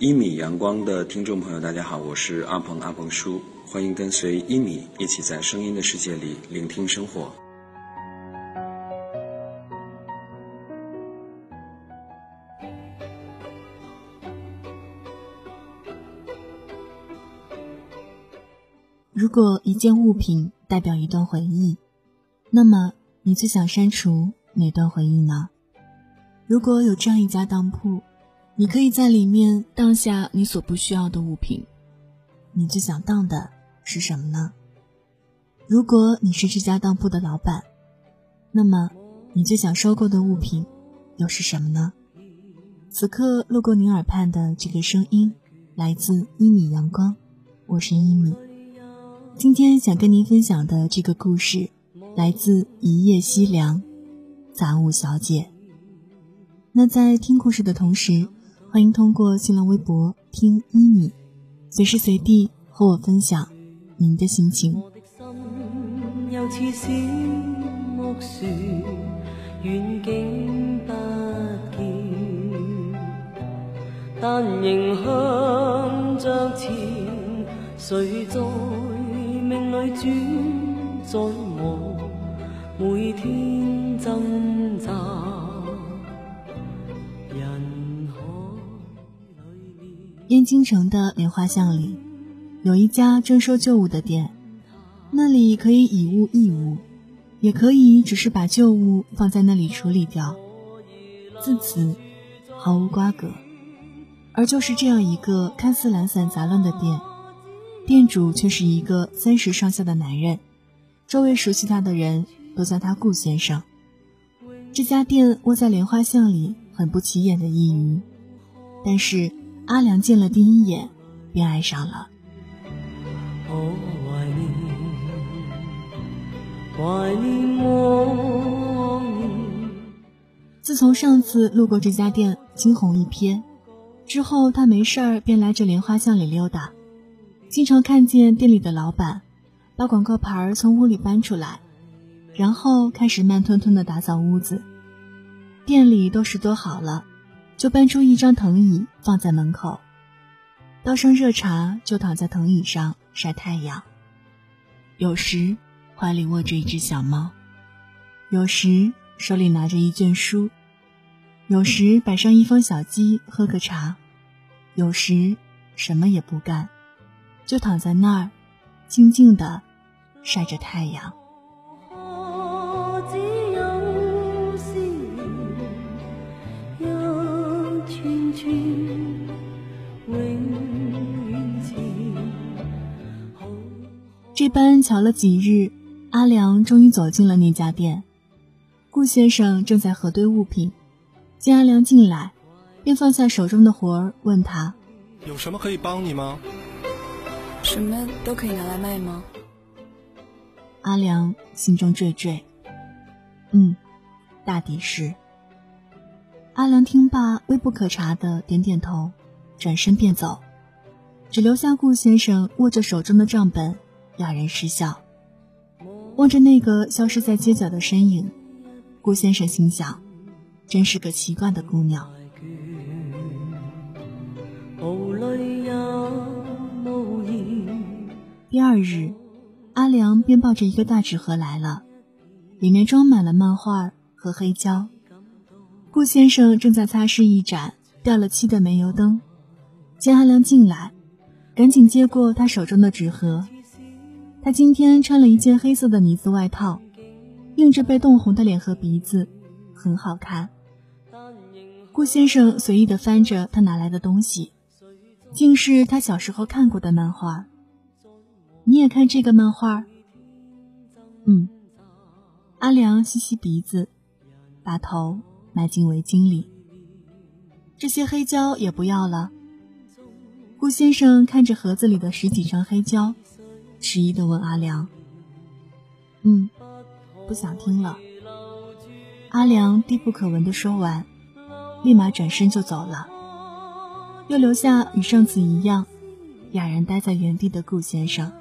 一米阳光的听众朋友，大家好，我是阿鹏阿鹏叔，欢迎跟随一米一起在声音的世界里聆听生活。如果一件物品代表一段回忆，那么你最想删除哪段回忆呢？如果有这样一家当铺。你可以在里面当下你所不需要的物品，你最想当的是什么呢？如果你是这家当铺的老板，那么你最想收购的物品又是什么呢？此刻路过您耳畔的这个声音，来自一米阳光，我是一米。今天想跟您分享的这个故事，来自一夜西凉，杂物小姐。那在听故事的同时。欢迎通过新浪微博听一米，随时随地和我分享您的心情。但仍向着前，谁在命里转在我每天挣扎。燕京城的莲花巷里，有一家征收旧物的店，那里可以以物易物，也可以只是把旧物放在那里处理掉，自此毫无瓜葛。而就是这样一个看似懒散杂乱的店，店主却是一个三十上下的男人，周围熟悉他的人都叫他顾先生。这家店窝在莲花巷里，很不起眼的一隅，但是。阿良见了第一眼，便爱上了。自从上次路过这家店惊鸿一瞥之后，他没事儿便来这莲花巷里溜达，经常看见店里的老板把广告牌从屋里搬出来，然后开始慢吞吞的打扫屋子。店里都拾掇好了。就搬出一张藤椅放在门口，倒上热茶，就躺在藤椅上晒太阳。有时怀里握着一只小猫，有时手里拿着一卷书，有时摆上一方小鸡喝个茶，有时什么也不干，就躺在那儿，静静的晒着太阳。这般瞧了几日，阿良终于走进了那家店。顾先生正在核对物品，见阿良进来，便放下手中的活儿，问他：“有什么可以帮你吗？什么都可以拿来卖吗？”阿良心中惴惴，嗯，大抵是。阿良听罢，微不可察的点点头，转身便走，只留下顾先生握着手中的账本。哑然失笑，望着那个消失在街角的身影，顾先生心想：真是个奇怪的姑娘。第二日，阿良便抱着一个大纸盒来了，里面装满了漫画和黑胶。顾先生正在擦拭一盏掉了漆的煤油灯，见阿良进来，赶紧接过他手中的纸盒。他今天穿了一件黑色的呢子外套，映着被冻红的脸和鼻子，很好看。顾先生随意地翻着他拿来的东西，竟是他小时候看过的漫画。你也看这个漫画？嗯。阿良吸吸鼻子，把头埋进围巾里。这些黑胶也不要了。顾先生看着盒子里的十几张黑胶。迟疑的问阿良：“嗯，不想听了。”阿良低不可闻的说完，立马转身就走了，又留下与上次一样哑然呆在原地的顾先生。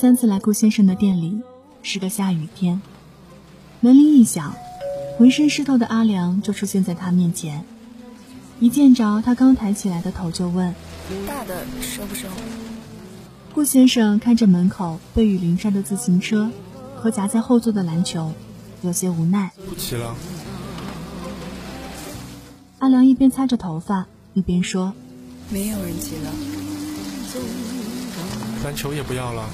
三次来顾先生的店里，是个下雨天。门铃一响，浑身湿透的阿良就出现在他面前。一见着他刚抬起来的头，就问：“大的收不收？”顾先生看着门口被雨淋湿的自行车和夹在后座的篮球，有些无奈。不骑了。阿良一边擦着头发，一边说：“没有人骑了。篮球也不要了。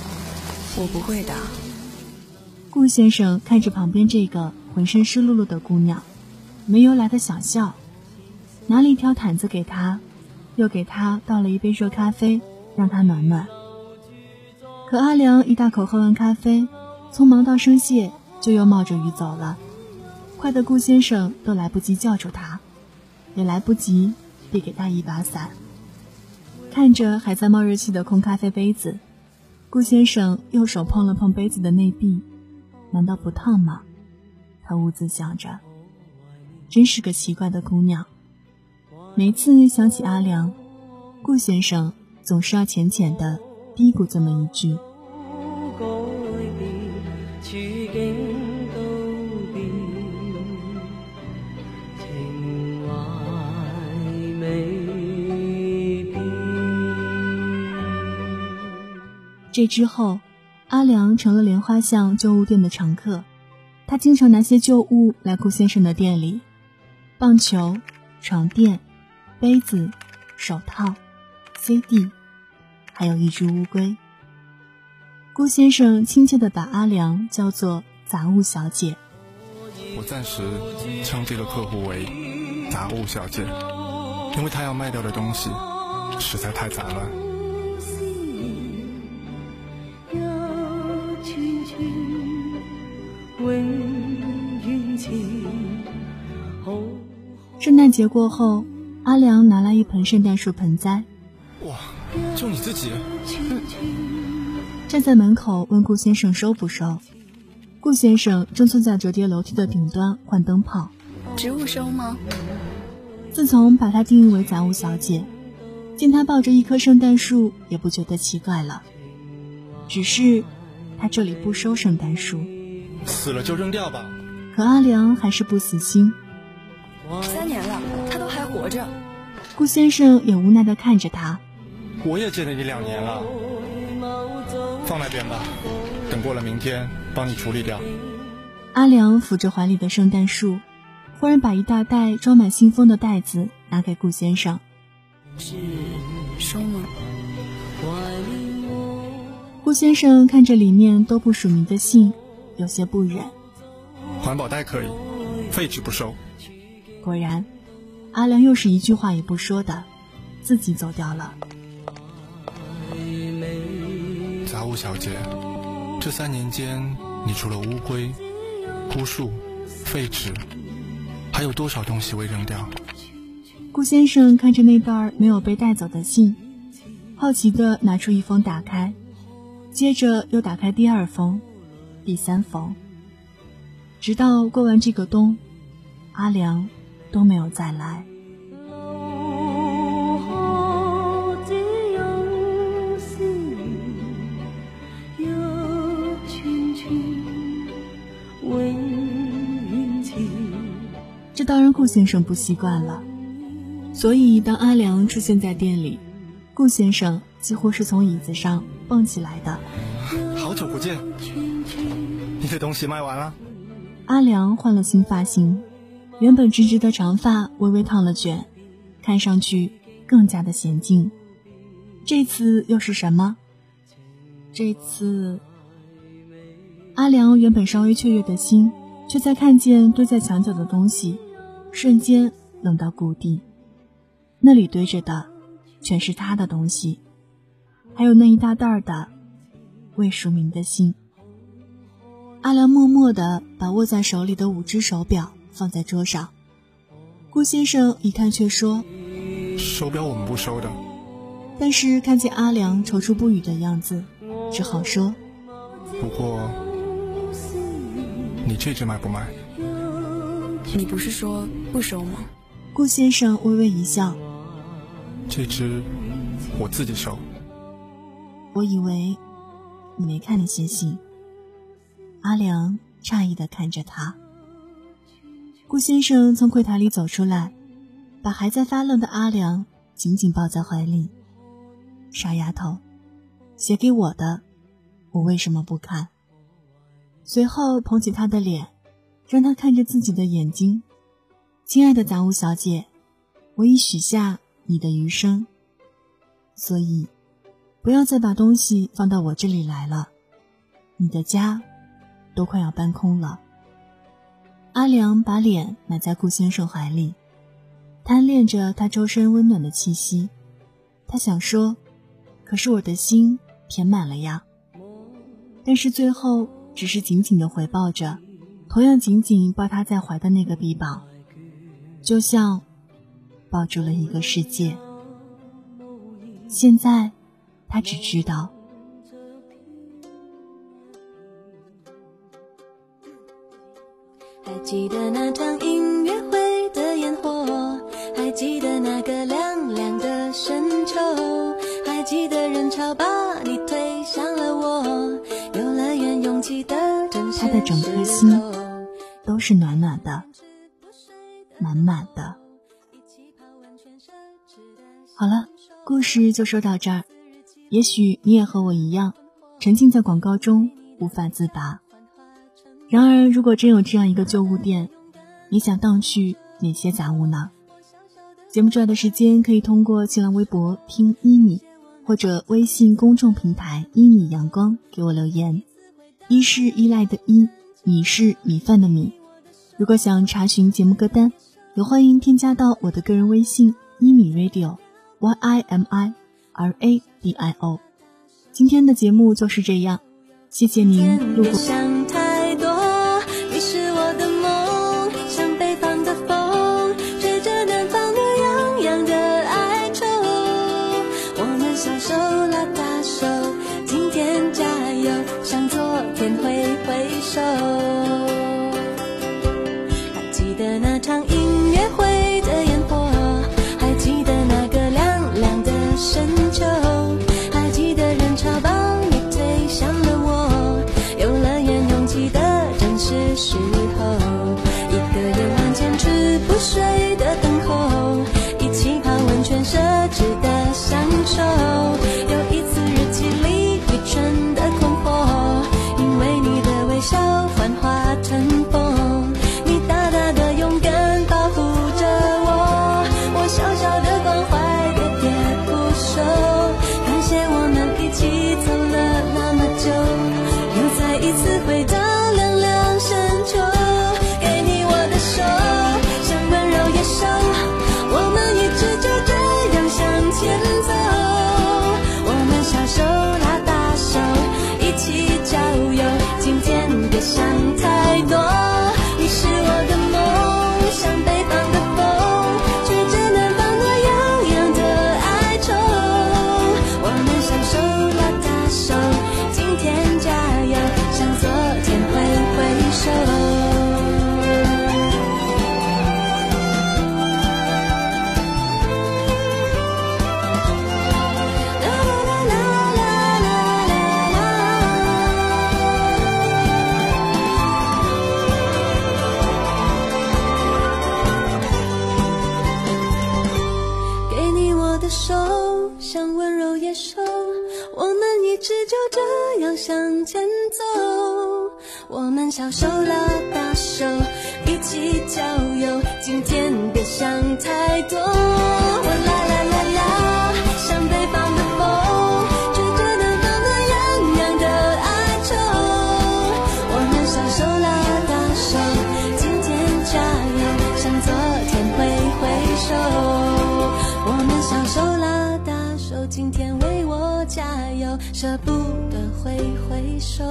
我不会的。”顾先生看着旁边这个浑身湿漉漉的姑娘，没由来的想笑。拿了一条毯子给她，又给她倒了一杯热咖啡，让她暖暖。可阿良一大口喝完咖啡，匆忙道声谢，就又冒着雨走了，快得顾先生都来不及叫住他，也来不及递给他一把伞。看着还在冒热气的空咖啡杯子，顾先生右手碰了碰杯子的内壁，难道不烫吗？他兀自想着，真是个奇怪的姑娘。每次想起阿良，顾先生总是要浅浅的嘀咕这么一句。这之后，阿良成了莲花巷旧物店的常客，他经常拿些旧物来顾先生的店里，棒球、床垫。杯子、手套、CD，还有一只乌龟。顾先生亲切地把阿良叫做“杂物小姐”。我暂时称这个客户为“杂物小姐”，因为他要卖掉的东西实在太杂乱。圣诞节过后。阿良拿来一盆圣诞树盆栽，哇，就你自己？站在门口问顾先生收不收。顾先生正坐在折叠楼梯的顶端换灯泡。植物收吗？自从把她定义为杂物小姐，见她抱着一棵圣诞树也不觉得奇怪了。只是，他这里不收圣诞树。死了就扔掉吧。可阿良还是不死心。三年了，他都还活着。顾先生也无奈地看着他。我也见了你两年了，放那边吧，等过了明天帮你处理掉。阿良抚着怀里的圣诞树，忽然把一大袋装满信封的袋子拿给顾先生。是收吗？顾先生看着里面都不署名的信，有些不忍。环保袋可以，废纸不收。果然，阿良又是一句话也不说的，自己走掉了。杂物小姐，这三年间，你除了乌龟、枯树、废纸，还有多少东西未扔掉？顾先生看着那袋没有被带走的信，好奇的拿出一封打开，接着又打开第二封、第三封，直到过完这个冬，阿良。都没有再来。这当然顾先生不习惯了，所以当阿良出现在店里，顾先生几乎是从椅子上蹦起来的。好久不见，你的东西卖完了？阿良换了新发型。原本直直的长发微微烫了卷，看上去更加的娴静。这次又是什么？这次，阿良原本稍微雀跃的心，却在看见堆在墙角的东西，瞬间冷到谷底。那里堆着的，全是他的东西，还有那一大袋的未署名的信。阿良默默地把握在手里的五只手表。放在桌上，顾先生一看却说：“手表我们不收的。”但是看见阿良踌躇不语的样子，只好说：“不过，你这只卖不卖？”你不是说不收吗？顾先生微微一笑：“这只我自己收。我以为你没看那些信。阿良诧异的看着他。顾先生从柜台里走出来，把还在发愣的阿良紧紧抱在怀里。傻丫头，写给我的，我为什么不看？随后捧起他的脸，让他看着自己的眼睛。亲爱的杂物小姐，我已许下你的余生，所以不要再把东西放到我这里来了。你的家都快要搬空了。阿良把脸埋在顾先生怀里，贪恋着他周身温暖的气息。他想说，可是我的心填满了呀。但是最后只是紧紧的回抱着，同样紧紧抱他在怀的那个臂膀。就像抱住了一个世界。现在，他只知道。还记得那场音乐会的烟火，还记得那个凉凉的深秋，还记得人潮把你推向了我，游乐园拥挤的他的整颗心都是暖暖的。满满的。好了，故事就说到这儿。也许你也和我一样，沉浸在广告中无法自拔。然而，如果真有这样一个旧物店，你想荡去哪些杂物呢？节目之外的时间，可以通过新浪微博听一米，或者微信公众平台一米阳光给我留言。一是依赖的依，米是米饭的米。如果想查询节目歌单，也欢迎添加到我的个人微信一米 radio y i m i r a d i o。今天的节目就是这样，谢谢您路过。像温柔野兽，我们一直就这样向前走。我们小手拉大手，一起郊游，今天别想太多。我来。舍不得。挥挥手。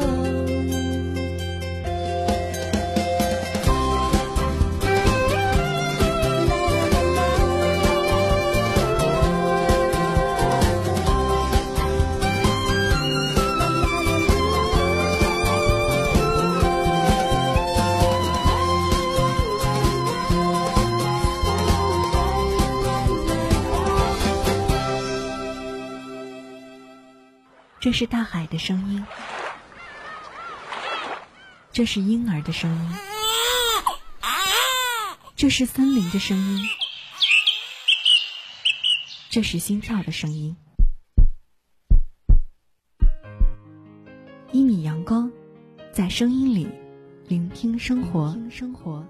这是大海的声音，这是婴儿的声音，这是森林的声音，这是心跳的声音。一米阳光，在声音里聆听生活。生活。